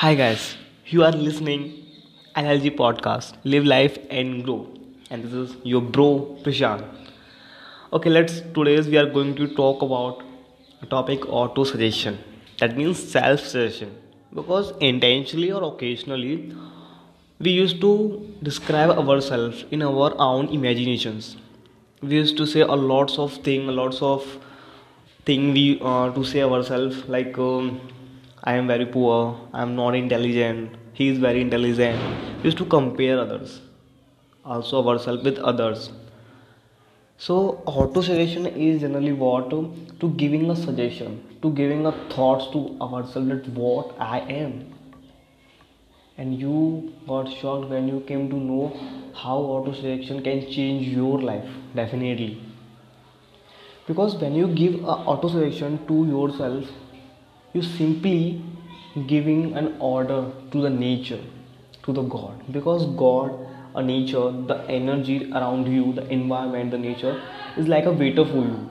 Hi guys, you are listening LLG podcast, Live Life and Grow, and this is your bro Prashant. Okay, let's today's we are going to talk about a topic auto suggestion. That means self suggestion because intentionally or occasionally we used to describe ourselves in our own imaginations. We used to say a lots of thing, lots of thing we uh, to say ourselves like. Um, I am very poor, I am not intelligent, he is very intelligent. We used to compare others, also ourselves with others. So auto suggestion is generally what to giving a suggestion, to giving a thoughts to ourselves that what I am. And you got shocked when you came to know how auto suggestion can change your life, definitely. Because when you give a auto suggestion to yourself, you simply giving an order to the nature to the god. Because god a nature the energy around you the environment the nature is like a waiter for you.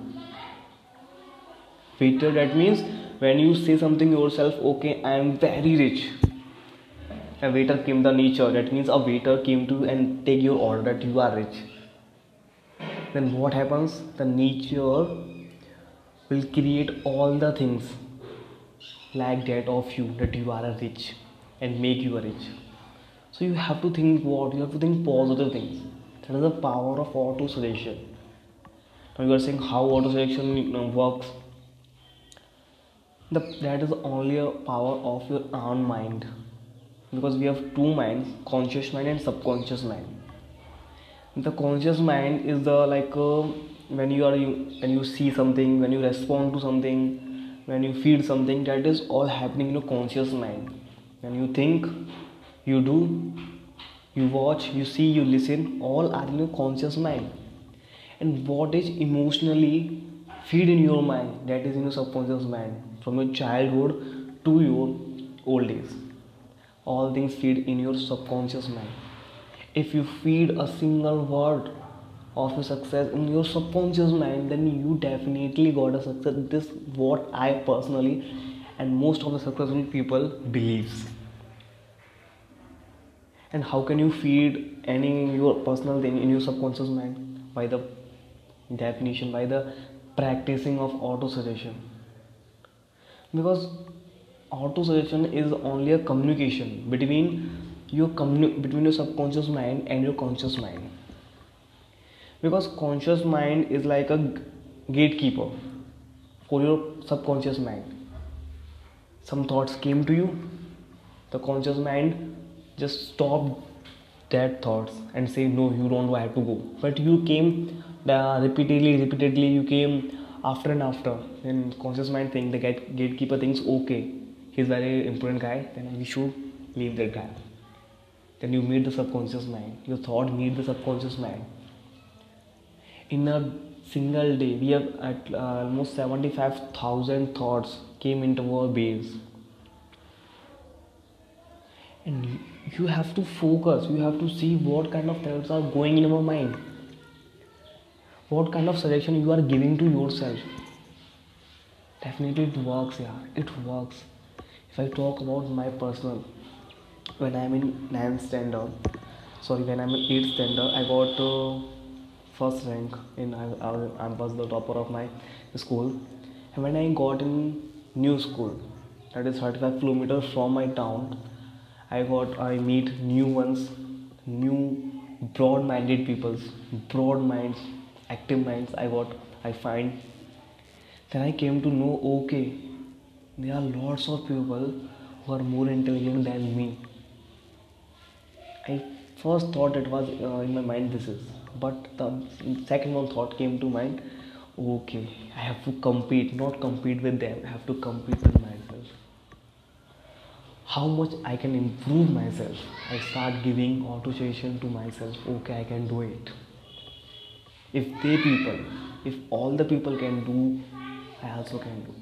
Waiter that means when you say something yourself okay i am very rich. A waiter came the nature that means a waiter came to you and take your order that you are rich. Then what happens? The nature will create all the things like that of you that you are a rich and make you a rich. So you have to think what you have to think positive things. That is the power of auto suggestion now you are saying how auto suggestion works. The, that is only a power of your own mind. Because we have two minds conscious mind and subconscious mind. The conscious mind is the like uh, when you are you when you see something when you respond to something when you feel something that is all happening in your conscious mind. When you think you do you watch you see you listen all are in your conscious mind. And what is emotionally feed in your mind that is in your subconscious mind from your childhood to your old age all things feed in your subconscious mind. If you feed a single word of your success in your subconscious mind then you definitely got a success. This what i personally and most of the successful people believes. And how can you feed any your personal thing in your subconscious mind? By the definition by the practicing of auto suggestion. Because auto suggestion is only a communication between your communi- between your subconscious mind and your conscious mind because conscious mind is like a gatekeeper for your subconscious mind. Some thoughts came to you the conscious mind just stopped that thoughts and say no you don't have to go. But you came uh, repeatedly repeatedly you came after and after. Then conscious mind think the gate, gatekeeper thinks okay he's very important guy then we should leave that guy. Then you meet the subconscious mind. Your thought meet the subconscious mind in a single day we have at uh, almost 75000 thoughts came into our base and you have to focus you have to see what kind of thoughts are going in your mind. What kind of suggestion you are giving to yourself. Definitely it works yeah it works. If i talk about my personal when i'm in 9th standard sorry when i'm in 8th standard i got uh, first rank in I, I, I was the topper of my school. And when I got in new school that is 35 kilometers from my town I got I meet new ones new broad minded peoples broad minds active minds I got I find. Then I came to know okay there are lots of people who are more intelligent than me. I first thought it was uh, in my mind this is but the second one thought came to mind. Okay i have to compete not compete with them. I have to compete with myself. How much i can improve myself? I start giving auto-suggestion to myself. Okay i can do it. If they people if all the people can do i also can do.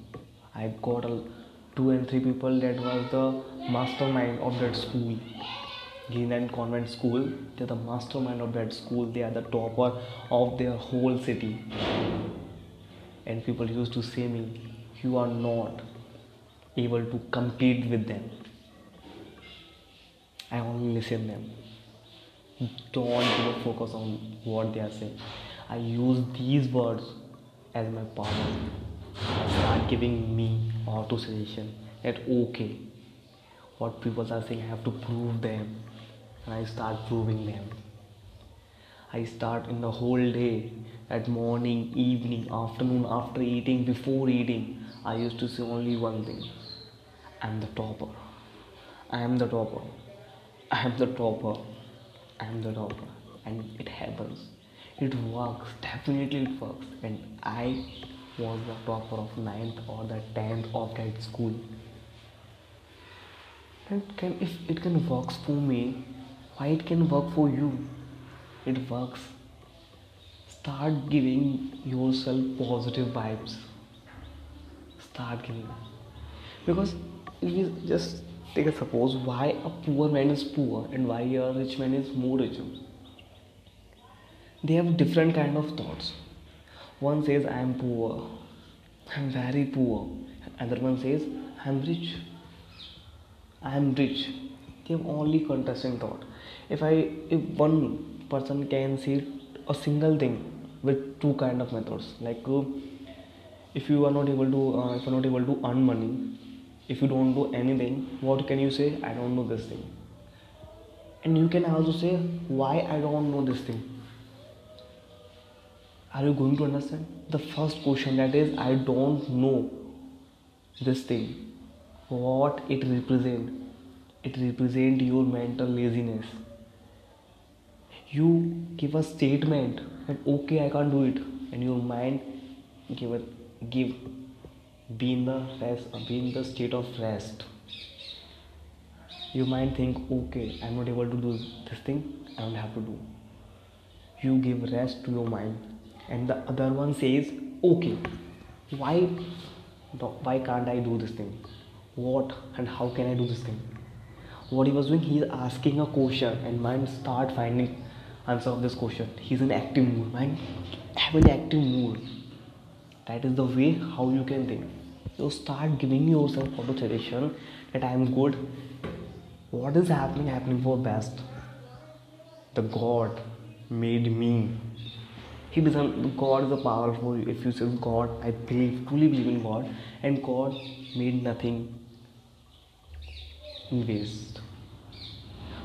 I got a two and three people that was the mastermind of that school Greenland Convent School. They're the mastermind of that school. They are the topper of their whole city. And people used to say me, you are not able to compete with them. I only listen them. Don't a focus on what they are saying. I use these words as my power. I start giving me auto suggestion that okay, what people are saying, I have to prove them, and I start proving them. I start in the whole day at morning, evening, afternoon, after eating, before eating. I used to say only one thing I'm the topper. I am the topper. I am the topper. I am the topper. And it happens. It works. Definitely it works. And I was the topper of ninth or the tenth of that school. And can if it can work for me, why it can work for you? It works. Start giving yourself positive vibes. Start giving. Because if you just take a suppose why a poor man is poor and why a rich man is more rich. They have different kind of thoughts. One says i am poor. I'm very poor. Another one says i'm rich. I am rich they only contrasting thought. If i if one person can see a single thing with two kind of methods like uh, if you are not able to uh, if you are not able to earn money if you don't do anything what can you say? I don't know this thing. And you can also say why i don't know this thing? Are you going to understand? The first question that is i don't know this thing what it represent it represent your mental laziness. You give a statement that okay i can't do it and your mind give it give be in the rest be in the state of rest. You might think okay i'm not able to do this thing i don't have to do. You give rest to your mind. And the other one says okay why why can't i do this thing? What and how can i do this thing what he was doing he's asking a question and mind start finding answer of this question. He's in active mood mind have an active mood that is the way how you can think. So start giving yourself auto suggestion that i am good. What is happening happening for best? The god made me. He doesn't god is a powerful. If you say god i believe truly believe in god. And god made nothing. in waste.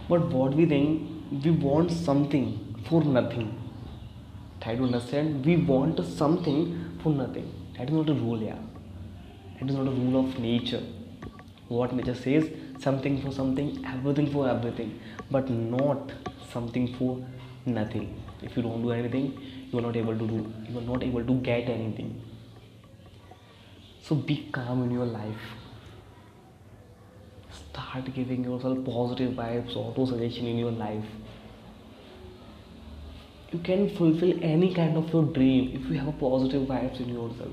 But what we think we want something for nothing. Try to understand we want something for nothing. That is not a rule yeah. That is not a rule of nature. What nature says something for something everything for everything but not something for nothing. If you don't do anything you are not able to do you are not able to get anything. So be calm in your life start giving yourself positive vibes auto suggestion in your life. You can fulfill any kind of your dream if you have a positive vibes in yourself.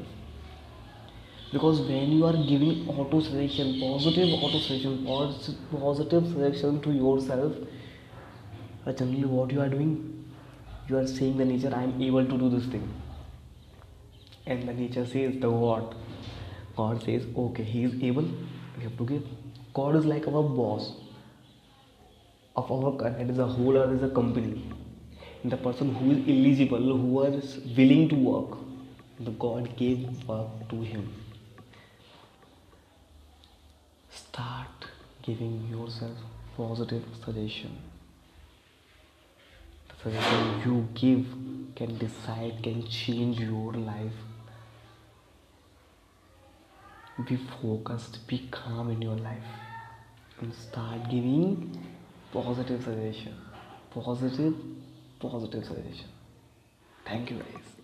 Because when you are giving auto suggestion positive auto suggestion positive suggestion to yourself generally what you are doing? You are saying the nature i am able to do this thing. And the nature says the what? God says okay he is able. We have to give god is like our boss of our it is a whole earth is a company. And the person who is eligible who is willing to work the god gave work to him. Start giving yourself positive suggestion. The suggestion you give can decide can change your life be focused be calm in your life and start giving positive suggestion positive positive suggestion thank you guys